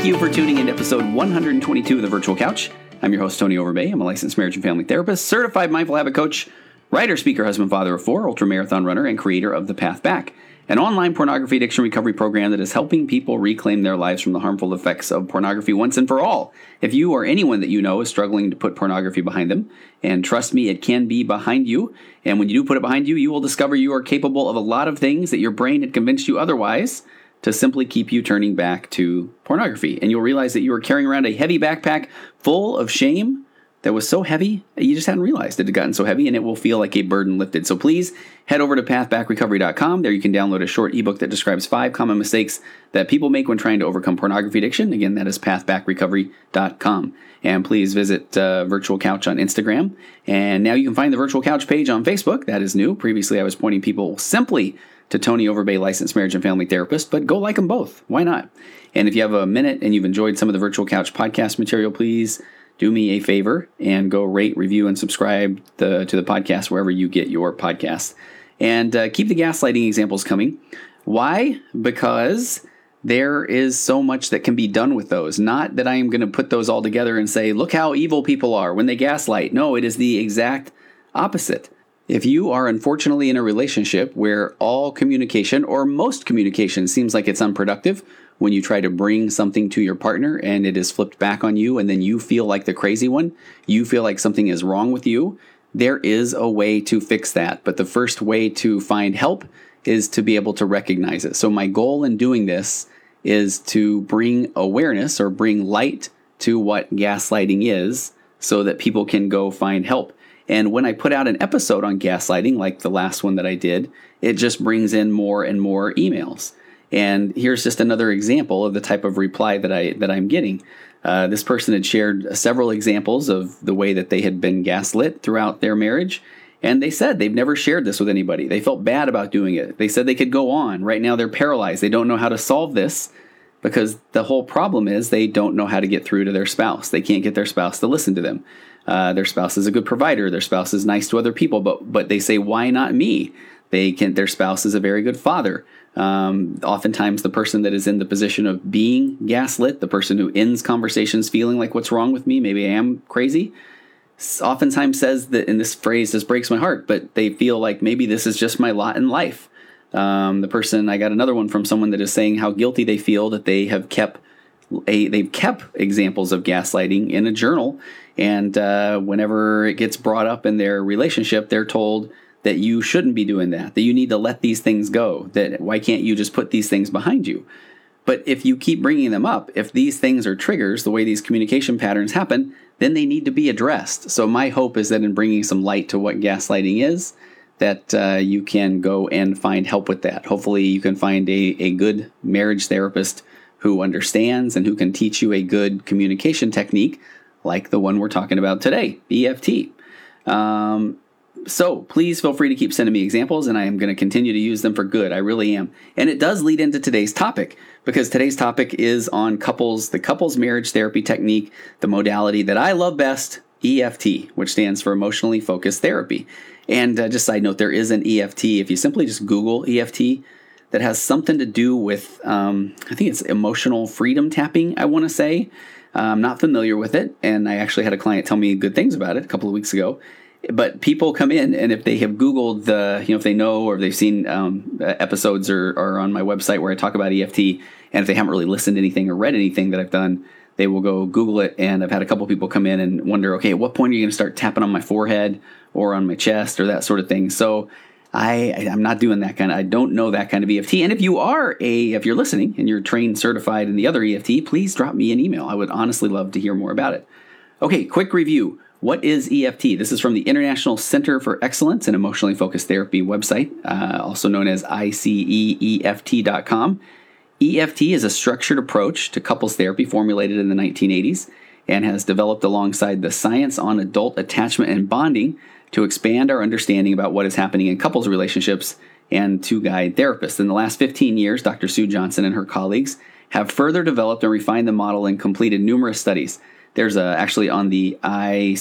Thank you for tuning in to episode 122 of The Virtual Couch. I'm your host, Tony Overbay. I'm a licensed marriage and family therapist, certified mindful habit coach, writer, speaker, husband, father of four, ultra marathon runner, and creator of The Path Back, an online pornography addiction recovery program that is helping people reclaim their lives from the harmful effects of pornography once and for all. If you or anyone that you know is struggling to put pornography behind them, and trust me, it can be behind you, and when you do put it behind you, you will discover you are capable of a lot of things that your brain had convinced you otherwise to simply keep you turning back to pornography. And you'll realize that you were carrying around a heavy backpack full of shame that was so heavy, you just hadn't realized it had gotten so heavy, and it will feel like a burden lifted. So please head over to pathbackrecovery.com. There you can download a short ebook that describes five common mistakes that people make when trying to overcome pornography addiction. Again, that is pathbackrecovery.com. And please visit uh, Virtual Couch on Instagram. And now you can find the Virtual Couch page on Facebook. That is new. Previously, I was pointing people simply to Tony Overbay, licensed marriage and family therapist, but go like them both. Why not? And if you have a minute and you've enjoyed some of the Virtual Couch podcast material, please do me a favor and go rate, review, and subscribe the, to the podcast wherever you get your podcasts. And uh, keep the gaslighting examples coming. Why? Because there is so much that can be done with those. Not that I am going to put those all together and say, look how evil people are when they gaslight. No, it is the exact opposite. If you are unfortunately in a relationship where all communication or most communication seems like it's unproductive, when you try to bring something to your partner and it is flipped back on you, and then you feel like the crazy one, you feel like something is wrong with you, there is a way to fix that. But the first way to find help is to be able to recognize it. So, my goal in doing this is to bring awareness or bring light to what gaslighting is so that people can go find help. And when I put out an episode on gaslighting, like the last one that I did, it just brings in more and more emails. And here's just another example of the type of reply that I that I'm getting. Uh, this person had shared several examples of the way that they had been gaslit throughout their marriage, and they said they've never shared this with anybody. They felt bad about doing it. They said they could go on. Right now, they're paralyzed. They don't know how to solve this because the whole problem is they don't know how to get through to their spouse. They can't get their spouse to listen to them. Uh, their spouse is a good provider. Their spouse is nice to other people, but but they say, "Why not me?" They can. Their spouse is a very good father. Um, oftentimes, the person that is in the position of being gaslit, the person who ends conversations feeling like, "What's wrong with me? Maybe I am crazy." Oftentimes says that, in this phrase this breaks my heart, but they feel like maybe this is just my lot in life. Um, the person I got another one from someone that is saying how guilty they feel that they have kept a, they've kept examples of gaslighting in a journal, and uh, whenever it gets brought up in their relationship, they're told that you shouldn't be doing that, that you need to let these things go, that why can't you just put these things behind you? But if you keep bringing them up, if these things are triggers, the way these communication patterns happen, then they need to be addressed. So my hope is that in bringing some light to what gaslighting is, that uh, you can go and find help with that. Hopefully, you can find a, a good marriage therapist who understands and who can teach you a good communication technique like the one we're talking about today, EFT. Um, so please feel free to keep sending me examples, and I am going to continue to use them for good. I really am. And it does lead into today's topic because today's topic is on couples, the couples marriage therapy technique, the modality that I love best, EFT, which stands for emotionally focused therapy. And uh, just side note, there is an EFT. If you simply just Google EFT, that has something to do with, um, I think it's emotional freedom tapping, I want to say. I'm not familiar with it, and I actually had a client tell me good things about it a couple of weeks ago. But people come in, and if they have Googled the, you know, if they know or they've seen um, episodes or, or on my website where I talk about EFT, and if they haven't really listened to anything or read anything that I've done, they will go Google it. And I've had a couple people come in and wonder, okay, at what point are you going to start tapping on my forehead or on my chest or that sort of thing? So I I'm not doing that kind of I don't know that kind of EFT. And if you are a if you're listening and you're trained certified in the other EFT, please drop me an email. I would honestly love to hear more about it. Okay, quick review. What is EFT? This is from the International Center for Excellence in Emotionally Focused Therapy website, uh, also known as ICEEFT.com. EFT is a structured approach to couples therapy formulated in the 1980s and has developed alongside the science on adult attachment and bonding to expand our understanding about what is happening in couples relationships and to guide therapists. In the last 15 years, Dr. Sue Johnson and her colleagues have further developed and refined the model and completed numerous studies. There's a, actually on the ICEEFT.com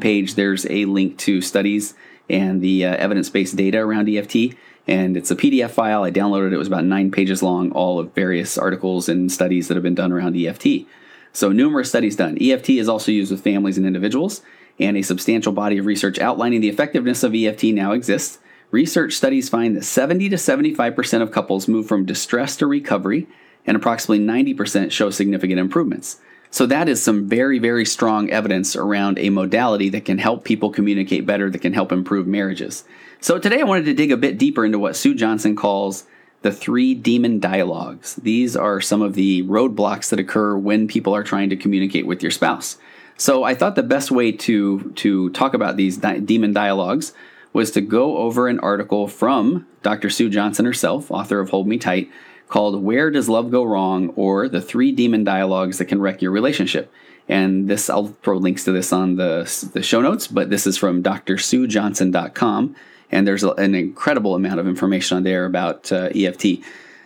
page, there's a link to studies and the uh, evidence based data around EFT. And it's a PDF file. I downloaded it. It was about nine pages long, all of various articles and studies that have been done around EFT. So, numerous studies done. EFT is also used with families and individuals, and a substantial body of research outlining the effectiveness of EFT now exists. Research studies find that 70 to 75% of couples move from distress to recovery, and approximately 90% show significant improvements. So, that is some very, very strong evidence around a modality that can help people communicate better, that can help improve marriages. So, today I wanted to dig a bit deeper into what Sue Johnson calls the three demon dialogues. These are some of the roadblocks that occur when people are trying to communicate with your spouse. So I thought the best way to to talk about these di- demon dialogues was to go over an article from Dr. Sue Johnson herself, author of Hold Me Tight, called Where Does Love Go Wrong or The Three Demon Dialogues That Can Wreck Your Relationship. And this I'll throw links to this on the the show notes, but this is from drsuejohnson.com and there's an incredible amount of information on there about uh, EFT.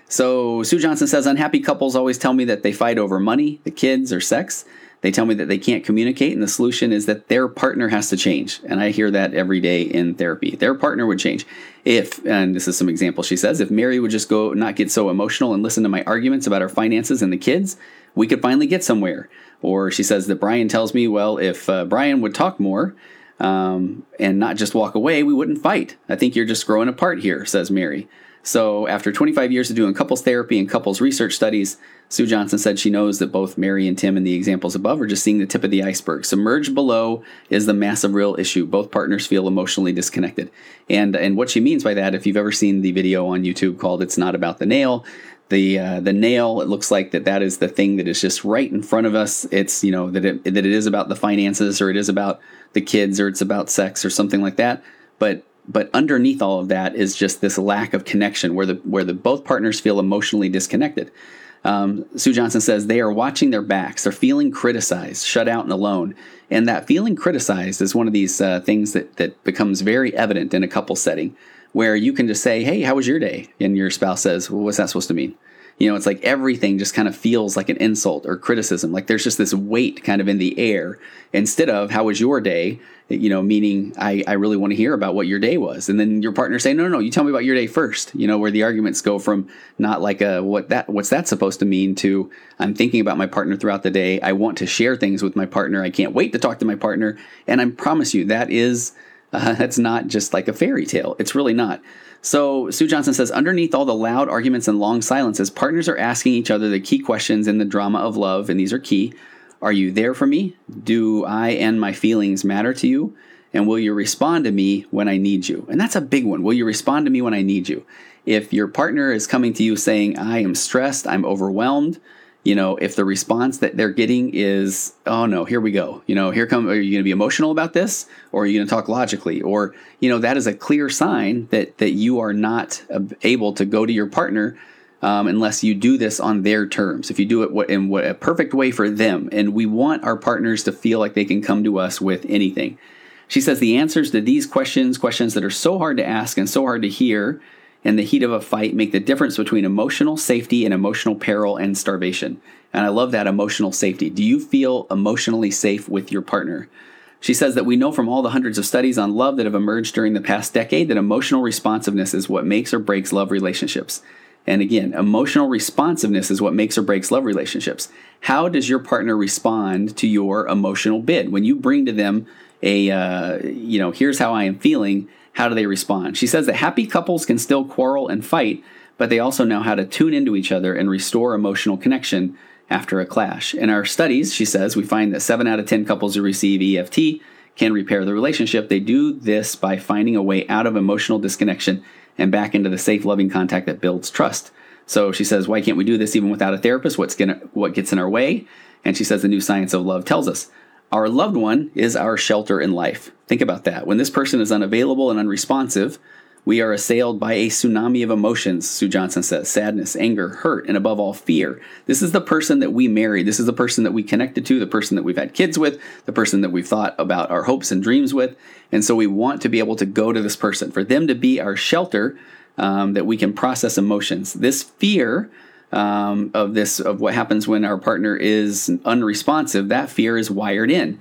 So Sue Johnson says unhappy couples always tell me that they fight over money, the kids, or sex. They tell me that they can't communicate, and the solution is that their partner has to change. And I hear that every day in therapy. Their partner would change. If, and this is some example she says, if Mary would just go not get so emotional and listen to my arguments about our finances and the kids, we could finally get somewhere. Or she says that Brian tells me, well, if uh, Brian would talk more, um, and not just walk away, we wouldn't fight. I think you're just growing apart here, says Mary. So, after 25 years of doing couples therapy and couples research studies, Sue Johnson said she knows that both Mary and Tim in the examples above are just seeing the tip of the iceberg. Submerged below is the massive real issue. Both partners feel emotionally disconnected. And and what she means by that, if you've ever seen the video on YouTube called "It's Not About the Nail," the uh, the nail it looks like that that is the thing that is just right in front of us. It's you know that it that it is about the finances or it is about the kids or it's about sex or something like that. But but underneath all of that is just this lack of connection where the where the both partners feel emotionally disconnected. Um, Sue Johnson says they are watching their backs. They're feeling criticized, shut out, and alone. And that feeling criticized is one of these uh, things that that becomes very evident in a couple setting, where you can just say, "Hey, how was your day?" and your spouse says, "Well, what's that supposed to mean?" you know, it's like everything just kind of feels like an insult or criticism. Like there's just this weight kind of in the air instead of how was your day? You know, meaning I, I really want to hear about what your day was. And then your partner say, no, no, no, you tell me about your day first, you know, where the arguments go from not like a, what that, what's that supposed to mean to I'm thinking about my partner throughout the day. I want to share things with my partner. I can't wait to talk to my partner. And I promise you that is, uh, that's not just like a fairy tale. It's really not. So Sue Johnson says underneath all the loud arguments and long silences, partners are asking each other the key questions in the drama of love, and these are key. Are you there for me? Do I and my feelings matter to you? And will you respond to me when I need you? And that's a big one. Will you respond to me when I need you? If your partner is coming to you saying, I am stressed, I'm overwhelmed, you know, if the response that they're getting is, oh no, here we go, you know, here come, are you going to be emotional about this or are you going to talk logically? Or, you know, that is a clear sign that, that you are not able to go to your partner um, unless you do this on their terms. If you do it in what a perfect way for them. And we want our partners to feel like they can come to us with anything. She says the answers to these questions, questions that are so hard to ask and so hard to hear, in the heat of a fight make the difference between emotional safety and emotional peril and starvation. And I love that emotional safety. Do you feel emotionally safe with your partner? She says that we know from all the hundreds of studies on love that have emerged during the past decade that emotional responsiveness is what makes or breaks love relationships. And again, emotional responsiveness is what makes or breaks love relationships. How does your partner respond to your emotional bid? When you bring to them a, uh, you know, here's how I am feeling, how do they respond? She says that happy couples can still quarrel and fight, but they also know how to tune into each other and restore emotional connection after a clash. In our studies, she says, we find that 7 out of 10 couples who receive EFT can repair the relationship. They do this by finding a way out of emotional disconnection and back into the safe, loving contact that builds trust. So she says, why can't we do this even without a therapist? What's gonna, what gets in our way? And she says the new science of love tells us our loved one is our shelter in life. Think about that. When this person is unavailable and unresponsive, we are assailed by a tsunami of emotions, Sue Johnson says sadness, anger, hurt, and above all, fear. This is the person that we married. This is the person that we connected to, the person that we've had kids with, the person that we've thought about our hopes and dreams with. And so we want to be able to go to this person, for them to be our shelter um, that we can process emotions. This fear um, of this of what happens when our partner is unresponsive, that fear is wired in.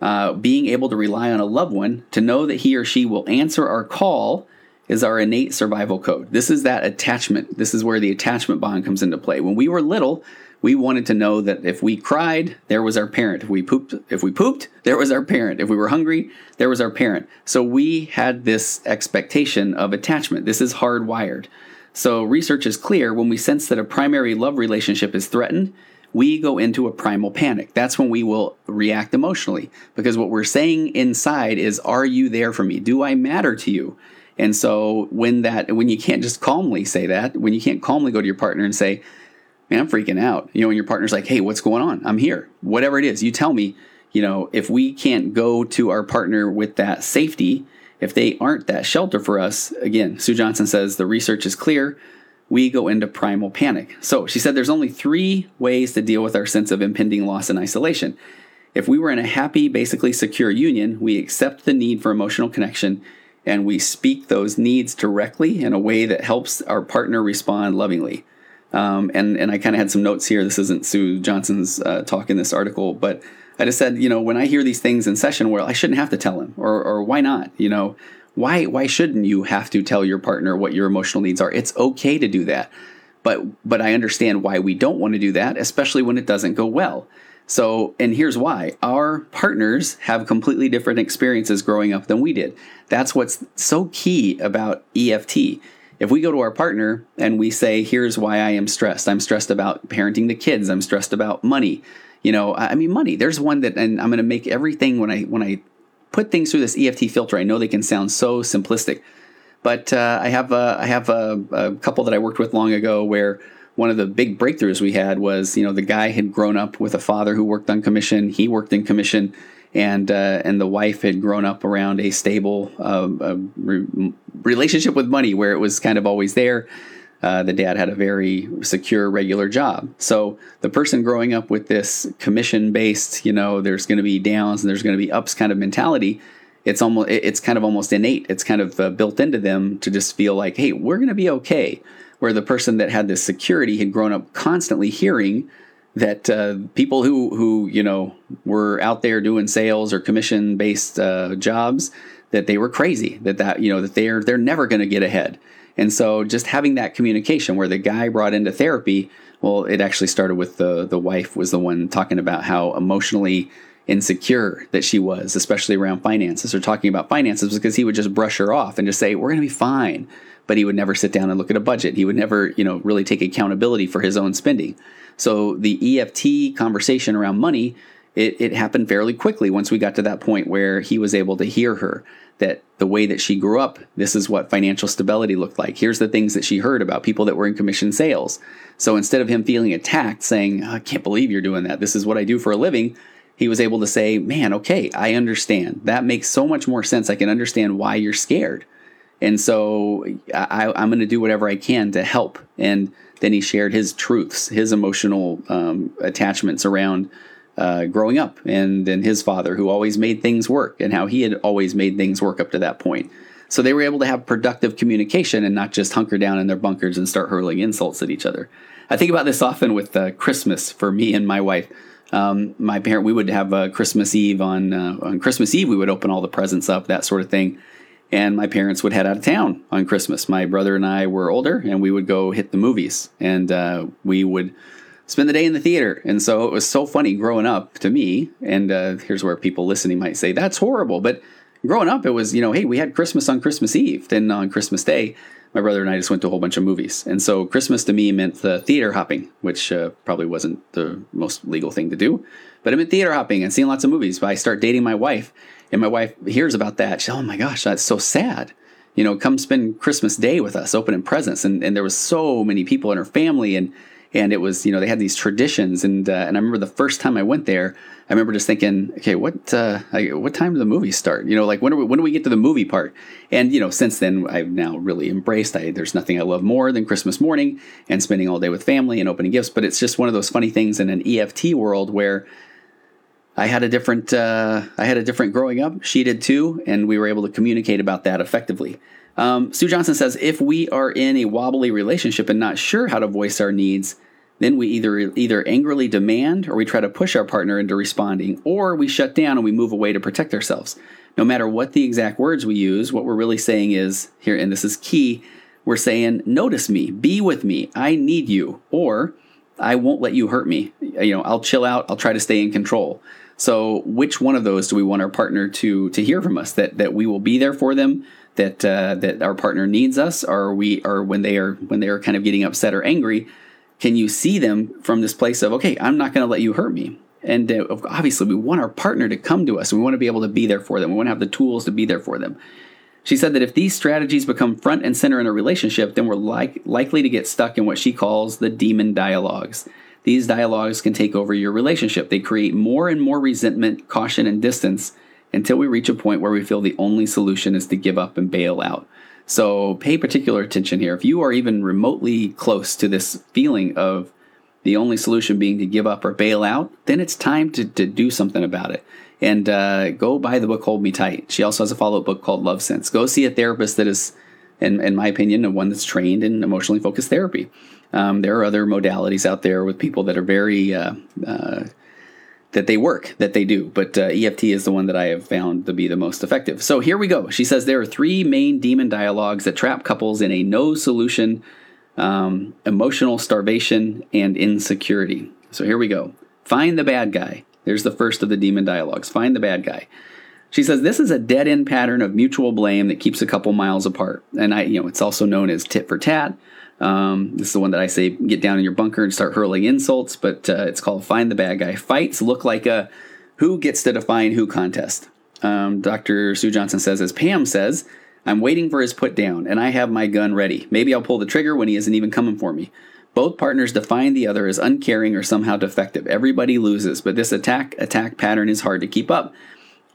Uh, being able to rely on a loved one to know that he or she will answer our call is our innate survival code. This is that attachment. This is where the attachment bond comes into play. When we were little, we wanted to know that if we cried, there was our parent. If we pooped, if we pooped, there was our parent. If we were hungry, there was our parent. So we had this expectation of attachment. This is hardwired. So research is clear when we sense that a primary love relationship is threatened, we go into a primal panic. That's when we will react emotionally because what we're saying inside is are you there for me? Do I matter to you? And so when that when you can't just calmly say that, when you can't calmly go to your partner and say, "Man, I'm freaking out." You know, when your partner's like, "Hey, what's going on? I'm here." Whatever it is, you tell me, you know, if we can't go to our partner with that safety, if they aren't that shelter for us, again, Sue Johnson says the research is clear. We go into primal panic. So she said there's only three ways to deal with our sense of impending loss and isolation. If we were in a happy, basically secure union, we accept the need for emotional connection and we speak those needs directly in a way that helps our partner respond lovingly. Um, and and I kind of had some notes here. This isn't Sue Johnson's uh, talk in this article, but I just said, you know, when I hear these things in session, well, I shouldn't have to tell him, or or why not? You know, why why shouldn't you have to tell your partner what your emotional needs are? It's okay to do that, but but I understand why we don't want to do that, especially when it doesn't go well. So, and here's why our partners have completely different experiences growing up than we did. That's what's so key about EFT. If we go to our partner and we say, here's why I am stressed, I'm stressed about parenting the kids, I'm stressed about money. You know, I mean, money. There's one that, and I'm going to make everything when I when I put things through this EFT filter. I know they can sound so simplistic, but uh, I have a, I have a, a couple that I worked with long ago where one of the big breakthroughs we had was you know the guy had grown up with a father who worked on commission. He worked in commission and uh, and the wife had grown up around a stable uh, re- relationship with money where it was kind of always there. Uh, the dad had a very secure regular job. So the person growing up with this commission based you know there's going to be downs and there's going to be ups kind of mentality it's almost it's kind of almost innate. It's kind of uh, built into them to just feel like hey we're going to be okay where the person that had this security had grown up constantly hearing that uh, people who who you know were out there doing sales or commission based uh, jobs that they were crazy that that you know that they're they're never going to get ahead. And so just having that communication where the guy brought into therapy well it actually started with the the wife was the one talking about how emotionally insecure that she was especially around finances or talking about finances because he would just brush her off and just say we're going to be fine but he would never sit down and look at a budget. He would never, you know, really take accountability for his own spending. So the EFT conversation around money, it, it happened fairly quickly once we got to that point where he was able to hear her that the way that she grew up, this is what financial stability looked like. Here's the things that she heard about people that were in commission sales. So instead of him feeling attacked, saying, oh, I can't believe you're doing that, this is what I do for a living, he was able to say, Man, okay, I understand. That makes so much more sense. I can understand why you're scared. And so I, am going to do whatever I can to help. And then he shared his truths, his emotional um, attachments around uh, growing up and, and his father, who always made things work, and how he had always made things work up to that point. So they were able to have productive communication and not just hunker down in their bunkers and start hurling insults at each other. I think about this often with uh, Christmas for me and my wife. Um, my parent, we would have a Christmas Eve on uh, on Christmas Eve. We would open all the presents up, that sort of thing and my parents would head out of town on Christmas. My brother and I were older, and we would go hit the movies, and uh, we would spend the day in the theater. And so it was so funny growing up to me. And uh, here's where people listening might say that's horrible, but growing up, it was you know, hey, we had Christmas on Christmas Eve, then on Christmas Day. My brother and I just went to a whole bunch of movies. And so Christmas to me meant the theater hopping, which uh, probably wasn't the most legal thing to do. But it meant theater hopping and seeing lots of movies. But I start dating my wife and my wife hears about that. She's, oh my gosh, that's so sad. You know, come spend Christmas Day with us, opening presents. And, and there was so many people in her family. And, and it was, you know, they had these traditions. And, uh, and I remember the first time I went there, I remember just thinking, okay, what, uh, what time do the movies start? You know, like when, we, when do we get to the movie part? And, you know, since then I've now really embraced, I, there's nothing I love more than Christmas morning and spending all day with family and opening gifts. But it's just one of those funny things in an EFT world where, I had a different uh, I had a different growing up. She did too, and we were able to communicate about that effectively. Um, Sue Johnson says if we are in a wobbly relationship and not sure how to voice our needs, then we either either angrily demand or we try to push our partner into responding, or we shut down and we move away to protect ourselves. No matter what the exact words we use, what we're really saying is here, and this is key, we're saying, notice me, be with me, I need you, or I won't let you hurt me. You know, I'll chill out, I'll try to stay in control. So, which one of those do we want our partner to to hear from us? That that we will be there for them, that uh, that our partner needs us, or we or when they are when they are kind of getting upset or angry, can you see them from this place of, okay, I'm not going to let you hurt me? And uh, obviously, we want our partner to come to us. We want to be able to be there for them. We want to have the tools to be there for them. She said that if these strategies become front and center in a relationship, then we're like, likely to get stuck in what she calls the demon dialogues. These dialogues can take over your relationship. They create more and more resentment, caution, and distance until we reach a point where we feel the only solution is to give up and bail out. So pay particular attention here. If you are even remotely close to this feeling of the only solution being to give up or bail out, then it's time to, to do something about it. And uh, go buy the book Hold Me Tight. She also has a follow up book called Love Sense. Go see a therapist that is, in, in my opinion, one that's trained in emotionally focused therapy. Um, there are other modalities out there with people that are very uh, uh, that they work, that they do. But uh, EFT is the one that I have found to be the most effective. So here we go. She says there are three main demon dialogues that trap couples in a no solution, um, emotional starvation, and insecurity. So here we go. Find the bad guy. There's the first of the demon dialogues. Find the bad guy. She says this is a dead end pattern of mutual blame that keeps a couple miles apart. And I, you know, it's also known as tit for tat um, this is the one that I say get down in your bunker and start hurling insults, but uh, it's called Find the Bad Guy. Fights look like a who gets to define who contest. Um, Dr. Sue Johnson says, as Pam says, I'm waiting for his put down and I have my gun ready. Maybe I'll pull the trigger when he isn't even coming for me. Both partners define the other as uncaring or somehow defective. Everybody loses, but this attack attack pattern is hard to keep up.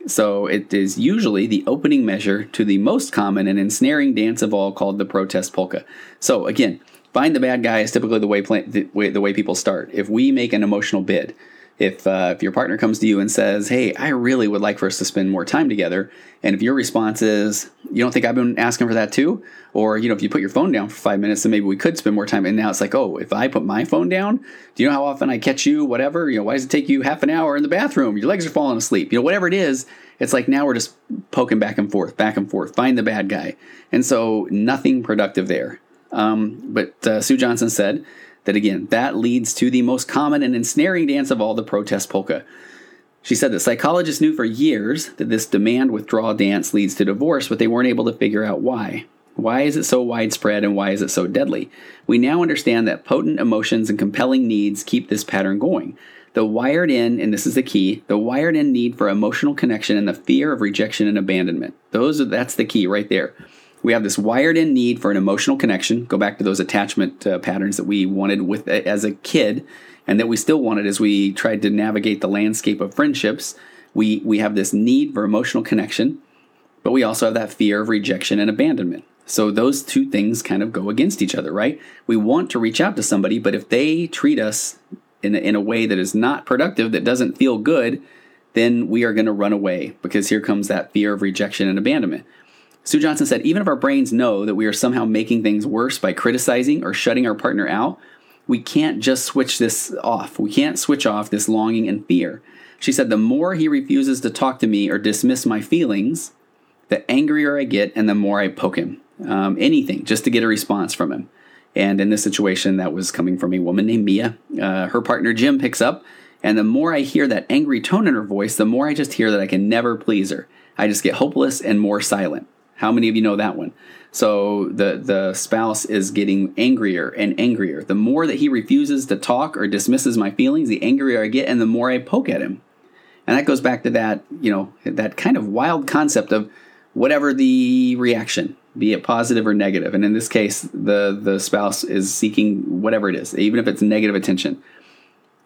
So it is usually the opening measure to the most common and ensnaring dance of all called the protest polka. So again, find the bad guy is typically the way, play, the way, the way people start. If we make an emotional bid, if uh, if your partner comes to you and says, "Hey, I really would like for us to spend more time together," and if your response is, "You don't think I've been asking for that too?" or you know, if you put your phone down for five minutes, then maybe we could spend more time. And now it's like, "Oh, if I put my phone down, do you know how often I catch you? Whatever, you know, why does it take you half an hour in the bathroom? Your legs are falling asleep. You know, whatever it is." It's like now we're just poking back and forth, back and forth, find the bad guy, and so nothing productive there. Um, but uh, Sue Johnson said that again, that leads to the most common and ensnaring dance of all, the protest polka. She said that psychologists knew for years that this demand withdrawal dance leads to divorce, but they weren't able to figure out why. Why is it so widespread and why is it so deadly? We now understand that potent emotions and compelling needs keep this pattern going. The wired in, and this is the key, the wired in need for emotional connection and the fear of rejection and abandonment. Those are, that's the key right there. We have this wired in need for an emotional connection. Go back to those attachment uh, patterns that we wanted with as a kid and that we still wanted as we tried to navigate the landscape of friendships. We we have this need for emotional connection, but we also have that fear of rejection and abandonment. So those two things kind of go against each other, right? We want to reach out to somebody, but if they treat us in a, in a way that is not productive, that doesn't feel good, then we are going to run away because here comes that fear of rejection and abandonment. Sue Johnson said, even if our brains know that we are somehow making things worse by criticizing or shutting our partner out, we can't just switch this off. We can't switch off this longing and fear. She said, the more he refuses to talk to me or dismiss my feelings, the angrier I get and the more I poke him. Um, anything just to get a response from him. And in this situation, that was coming from a woman named Mia. Uh, her partner Jim picks up, and the more I hear that angry tone in her voice, the more I just hear that I can never please her. I just get hopeless and more silent. How many of you know that one? So the the spouse is getting angrier and angrier. The more that he refuses to talk or dismisses my feelings, the angrier I get and the more I poke at him. And that goes back to that, you know, that kind of wild concept of whatever the reaction, be it positive or negative. And in this case, the the spouse is seeking whatever it is, even if it's negative attention.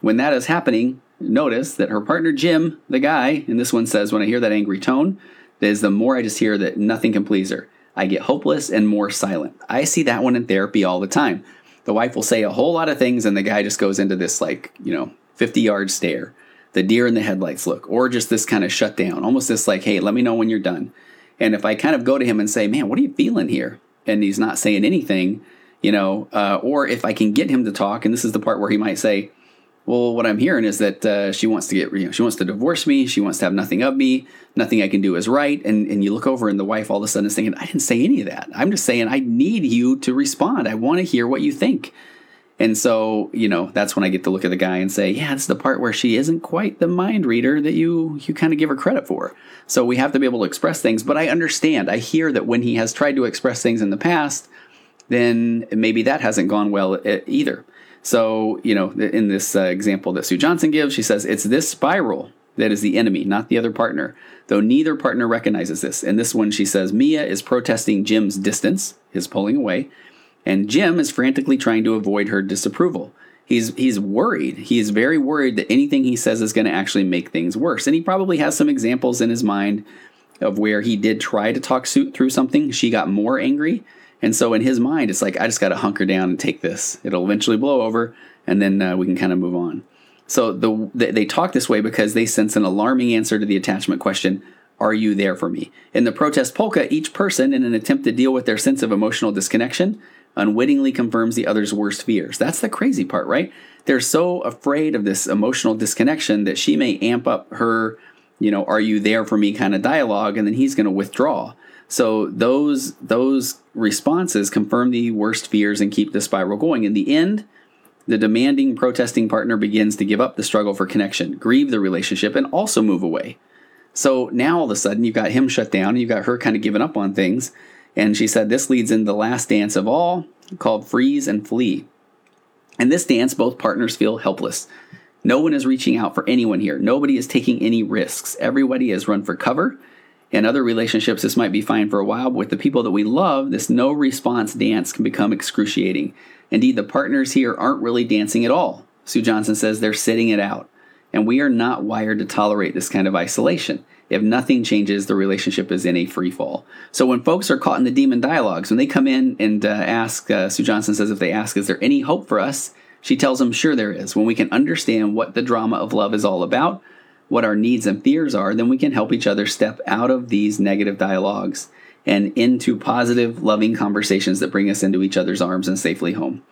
When that is happening, notice that her partner Jim, the guy, and this one says, when I hear that angry tone, is the more I just hear that nothing can please her. I get hopeless and more silent. I see that one in therapy all the time. The wife will say a whole lot of things, and the guy just goes into this, like, you know, 50 yard stare, the deer in the headlights look, or just this kind of shut down, almost this, like, hey, let me know when you're done. And if I kind of go to him and say, man, what are you feeling here? And he's not saying anything, you know, uh, or if I can get him to talk, and this is the part where he might say, well, what I'm hearing is that uh, she wants to get, you know, she wants to divorce me. She wants to have nothing of me. Nothing I can do is right. And and you look over, and the wife all of a sudden is thinking, I didn't say any of that. I'm just saying I need you to respond. I want to hear what you think. And so, you know, that's when I get to look at the guy and say, yeah, it's the part where she isn't quite the mind reader that you you kind of give her credit for. So we have to be able to express things. But I understand. I hear that when he has tried to express things in the past, then maybe that hasn't gone well either. So, you know, in this uh, example that Sue Johnson gives, she says it's this spiral that is the enemy, not the other partner, though neither partner recognizes this. In this one, she says Mia is protesting Jim's distance, his pulling away, and Jim is frantically trying to avoid her disapproval. He's, he's worried. He is very worried that anything he says is going to actually make things worse. And he probably has some examples in his mind of where he did try to talk through something. She got more angry and so in his mind, it's like, I just got to hunker down and take this. It'll eventually blow over, and then uh, we can kind of move on. So the, they talk this way because they sense an alarming answer to the attachment question Are you there for me? In the protest polka, each person, in an attempt to deal with their sense of emotional disconnection, unwittingly confirms the other's worst fears. That's the crazy part, right? They're so afraid of this emotional disconnection that she may amp up her, you know, are you there for me kind of dialogue, and then he's going to withdraw. So those those responses confirm the worst fears and keep the spiral going. In the end, the demanding protesting partner begins to give up the struggle for connection, grieve the relationship, and also move away. So now all of a sudden you've got him shut down, you've got her kind of giving up on things. And she said this leads in the last dance of all, called freeze and flee. In this dance, both partners feel helpless. No one is reaching out for anyone here. Nobody is taking any risks. Everybody has run for cover in other relationships, this might be fine for a while, but with the people that we love, this no response dance can become excruciating. Indeed, the partners here aren't really dancing at all. Sue Johnson says they're sitting it out. And we are not wired to tolerate this kind of isolation. If nothing changes, the relationship is in a free fall. So when folks are caught in the demon dialogues, when they come in and uh, ask, uh, Sue Johnson says, if they ask, is there any hope for us? She tells them, sure there is. When we can understand what the drama of love is all about, what our needs and fears are, then we can help each other step out of these negative dialogues and into positive, loving conversations that bring us into each other's arms and safely home.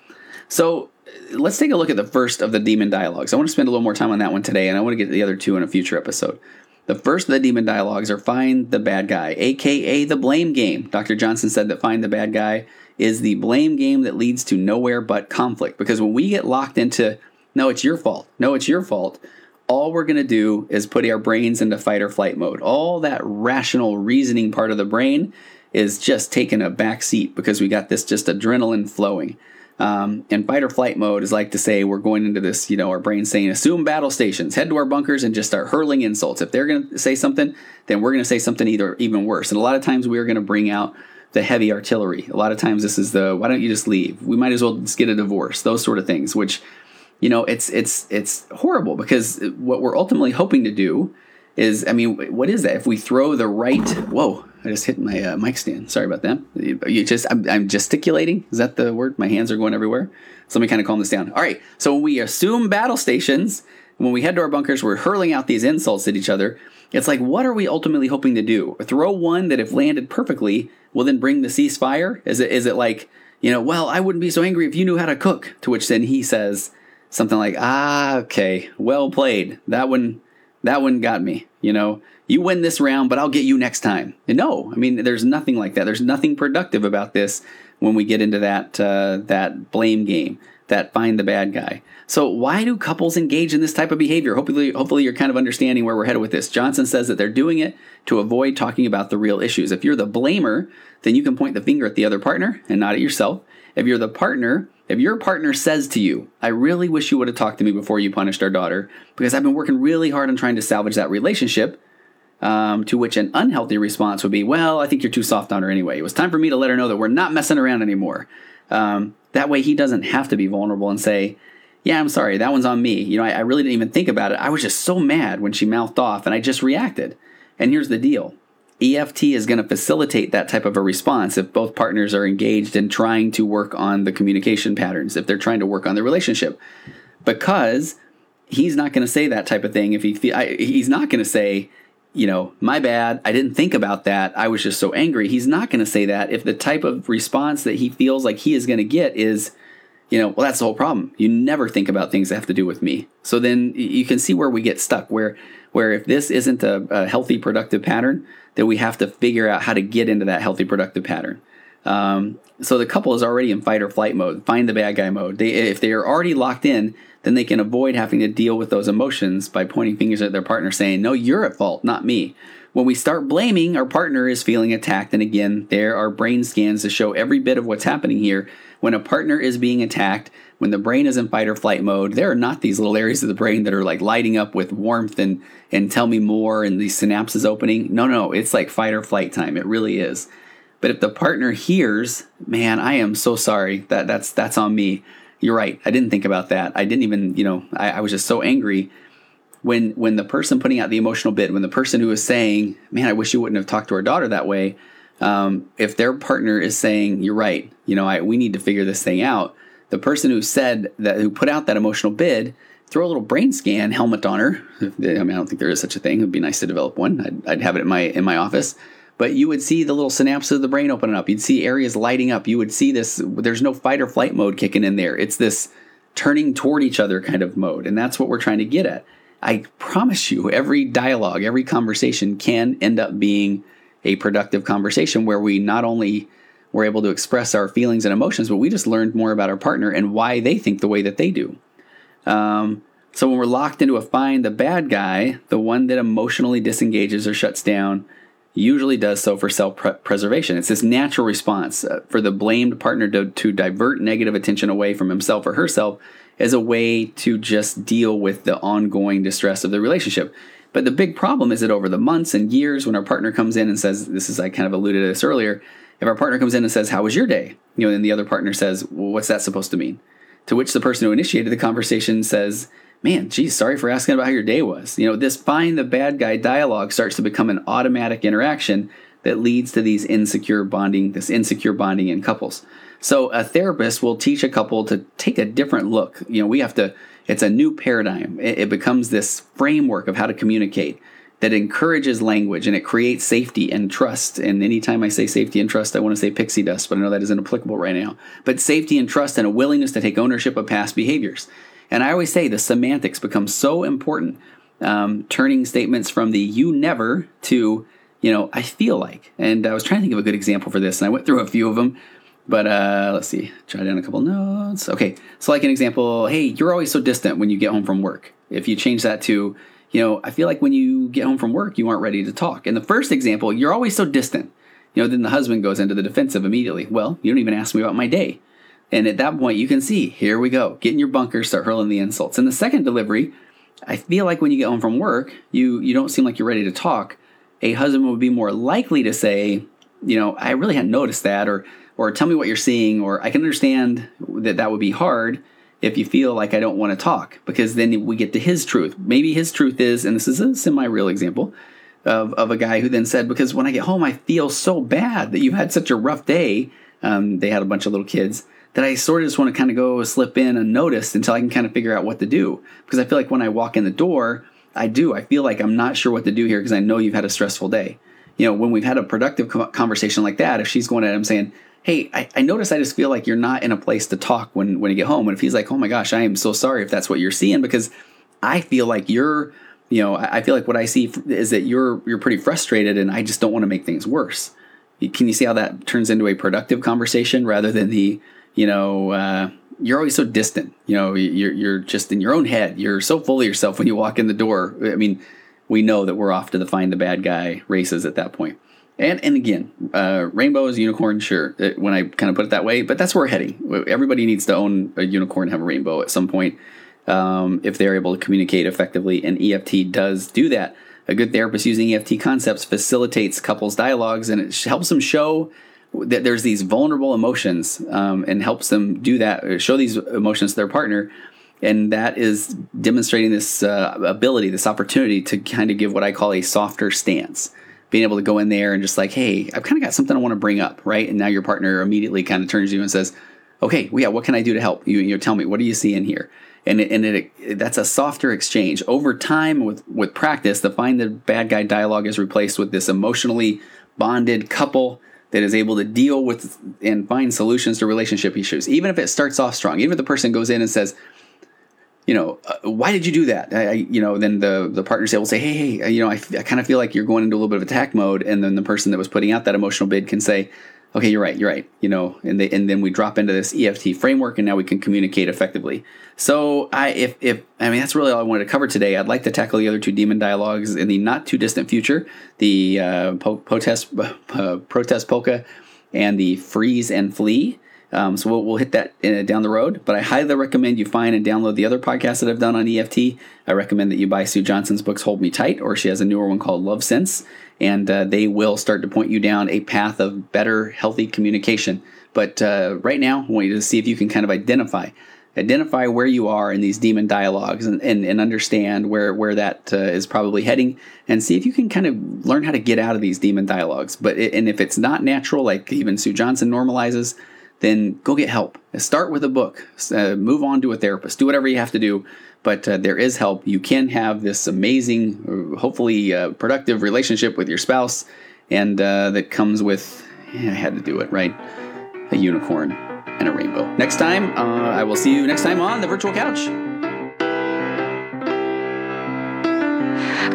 So let's take a look at the first of the demon dialogues. I want to spend a little more time on that one today, and I want to get the other two in a future episode. The first of the demon dialogues are find the bad guy, aka the blame game. Dr. Johnson said that find the bad guy is the blame game that leads to nowhere but conflict. Because when we get locked into, no, it's your fault, no, it's your fault, all we're going to do is put our brains into fight or flight mode. All that rational reasoning part of the brain is just taking a back seat because we got this just adrenaline flowing. Um, and fight or flight mode is like to say we're going into this, you know, our brain saying, assume battle stations, head to our bunkers and just start hurling insults. If they're going to say something, then we're going to say something either even worse. And a lot of times we are going to bring out the heavy artillery. A lot of times this is the, why don't you just leave? We might as well just get a divorce, those sort of things, which you know, it's it's it's horrible because what we're ultimately hoping to do is, I mean, what is that? If we throw the right, whoa, I just hit my uh, mic stand. Sorry about that. You just, I'm, I'm, gesticulating. Is that the word? My hands are going everywhere. So let me kind of calm this down. All right. So when we assume battle stations, when we head to our bunkers, we're hurling out these insults at each other. It's like, what are we ultimately hoping to do? Throw one that, if landed perfectly, will then bring the ceasefire? Is it, is it like, you know, well, I wouldn't be so angry if you knew how to cook? To which then he says, something like, ah, okay, well played. That one, that one got me. You know, you win this round, but I'll get you next time. And no, I mean, there's nothing like that. There's nothing productive about this when we get into that uh, that blame game, that find the bad guy. So why do couples engage in this type of behavior? Hopefully, hopefully you're kind of understanding where we're headed with this. Johnson says that they're doing it to avoid talking about the real issues. If you're the blamer, then you can point the finger at the other partner and not at yourself. If you're the partner, if your partner says to you, I really wish you would have talked to me before you punished our daughter because I've been working really hard on trying to salvage that relationship, um, to which an unhealthy response would be, Well, I think you're too soft on her anyway. It was time for me to let her know that we're not messing around anymore. Um, that way he doesn't have to be vulnerable and say, Yeah, I'm sorry, that one's on me. You know, I, I really didn't even think about it. I was just so mad when she mouthed off and I just reacted. And here's the deal EFT is going to facilitate that type of a response if both partners are engaged in trying to work on the communication patterns, if they're trying to work on the relationship. Because he's not going to say that type of thing if he I, he's not going to say you know, my bad. I didn't think about that. I was just so angry. He's not going to say that if the type of response that he feels like he is going to get is, you know, well, that's the whole problem. You never think about things that have to do with me. So then you can see where we get stuck. Where, where if this isn't a, a healthy, productive pattern, then we have to figure out how to get into that healthy, productive pattern. Um, so the couple is already in fight or flight mode, find the bad guy mode. They, if they are already locked in, then they can avoid having to deal with those emotions by pointing fingers at their partner, saying, "No, you're at fault, not me." When we start blaming, our partner is feeling attacked, and again, there are brain scans to show every bit of what's happening here. When a partner is being attacked, when the brain is in fight or flight mode, there are not these little areas of the brain that are like lighting up with warmth and and tell me more and these synapses opening. No, no, it's like fight or flight time. It really is. But if the partner hears, man, I am so sorry. That that's that's on me. You're right. I didn't think about that. I didn't even, you know, I, I was just so angry when when the person putting out the emotional bid, when the person who is saying, "Man, I wish you wouldn't have talked to our daughter that way," um, if their partner is saying, "You're right," you know, I, we need to figure this thing out. The person who said that, who put out that emotional bid, throw a little brain scan helmet on her. I mean, I don't think there is such a thing. It'd be nice to develop one. I'd, I'd have it in my in my office but you would see the little synapses of the brain opening up. You'd see areas lighting up. You would see this. There's no fight or flight mode kicking in there. It's this turning toward each other kind of mode. And that's what we're trying to get at. I promise you, every dialogue, every conversation can end up being a productive conversation where we not only were able to express our feelings and emotions, but we just learned more about our partner and why they think the way that they do. Um, so when we're locked into a find the bad guy, the one that emotionally disengages or shuts down, usually does so for self preservation. It's this natural response uh, for the blamed partner to, to divert negative attention away from himself or herself as a way to just deal with the ongoing distress of the relationship. But the big problem is that over the months and years, when our partner comes in and says, This is, I kind of alluded to this earlier, if our partner comes in and says, How was your day? You know, and the other partner says, Well, what's that supposed to mean? To which the person who initiated the conversation says, man, geez, sorry for asking about how your day was. You know, this find the bad guy dialogue starts to become an automatic interaction that leads to these insecure bonding, this insecure bonding in couples. So a therapist will teach a couple to take a different look. You know, we have to, it's a new paradigm. It, it becomes this framework of how to communicate that encourages language and it creates safety and trust. And anytime I say safety and trust, I want to say pixie dust, but I know that isn't applicable right now. But safety and trust and a willingness to take ownership of past behaviors. And I always say the semantics become so important, um, turning statements from the you never to, you know, I feel like. And I was trying to think of a good example for this, and I went through a few of them. But uh, let's see, try down a couple notes. Okay, so like an example, hey, you're always so distant when you get home from work. If you change that to, you know, I feel like when you get home from work, you aren't ready to talk. And the first example, you're always so distant. You know, then the husband goes into the defensive immediately. Well, you don't even ask me about my day. And at that point, you can see, here we go. Get in your bunker, start hurling the insults. In the second delivery, I feel like when you get home from work, you you don't seem like you're ready to talk. A husband would be more likely to say, you know, I really hadn't noticed that, or or tell me what you're seeing, or I can understand that that would be hard if you feel like I don't want to talk, because then we get to his truth. Maybe his truth is, and this is a semi-real example of of a guy who then said, because when I get home, I feel so bad that you've had such a rough day. Um, they had a bunch of little kids that I sort of just want to kind of go slip in unnoticed until I can kind of figure out what to do. Because I feel like when I walk in the door, I do. I feel like I'm not sure what to do here because I know you've had a stressful day. You know, when we've had a productive conversation like that, if she's going at him saying, Hey, I, I notice I just feel like you're not in a place to talk when, when you get home. And if he's like, Oh my gosh, I am so sorry if that's what you're seeing because I feel like you're, you know, I feel like what I see is that you're you're pretty frustrated and I just don't want to make things worse. Can you see how that turns into a productive conversation rather than the you know, uh, you're always so distant. You know, you're you're just in your own head. You're so full of yourself when you walk in the door. I mean, we know that we're off to the find the bad guy races at that point. And and again, uh, rainbows, unicorn, sure. Uh, when I kind of put it that way, but that's where we're heading. Everybody needs to own a unicorn, have a rainbow at some point, um, if they're able to communicate effectively. And EFT does do that. A good therapist using EFT concepts facilitates couples dialogues, and it helps them show that there's these vulnerable emotions um, and helps them do that, show these emotions to their partner. And that is demonstrating this uh, ability, this opportunity to kind of give what I call a softer stance. Being able to go in there and just like, hey, I've kind of got something I want to bring up, right? And now your partner immediately kind of turns to you and says, okay, well, yeah, what can I do to help? You, you tell me, what do you see in here? and it, and it, that's a softer exchange over time with with practice. The find the bad guy dialogue is replaced with this emotionally bonded couple that is able to deal with and find solutions to relationship issues, even if it starts off strong. Even if the person goes in and says, you know, uh, why did you do that? I, I, you know, then the the partners will say, hey, hey, uh, you know, I, I kind of feel like you're going into a little bit of attack mode, and then the person that was putting out that emotional bid can say, okay, you're right, you're right, you know, and they, and then we drop into this EFT framework, and now we can communicate effectively. So I, if if I mean that's really all I wanted to cover today. I'd like to tackle the other two demon dialogues in the not too distant future, the uh, po- protest uh, protest polka, and the freeze and flee. Um, so we'll, we'll, hit that in, uh, down the road. But I highly recommend you find and download the other podcasts that I've done on EFT. I recommend that you buy Sue Johnson's books, Hold Me Tight, or she has a newer one called Love Sense. And uh, they will start to point you down a path of better, healthy communication. But uh, right now, I want you to see if you can kind of identify identify where you are in these demon dialogues and, and, and understand where, where that uh, is probably heading and see if you can kind of learn how to get out of these demon dialogues. But it, and if it's not natural, like even Sue Johnson normalizes, then go get help. Start with a book, uh, move on to a therapist, do whatever you have to do. But uh, there is help. You can have this amazing, uh, hopefully uh, productive relationship with your spouse, and uh, that comes with, yeah, I had to do it, right? A unicorn and a rainbow. Next time, uh, I will see you next time on the virtual couch.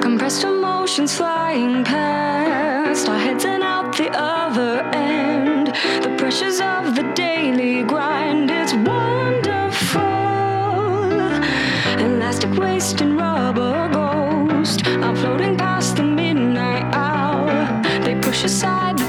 Compressed emotions flying past, our heads and out the other end. The pressures of the daily grind, it's wonderful. Elastic waste and rubber ghost are floating past the midnight hour. They push aside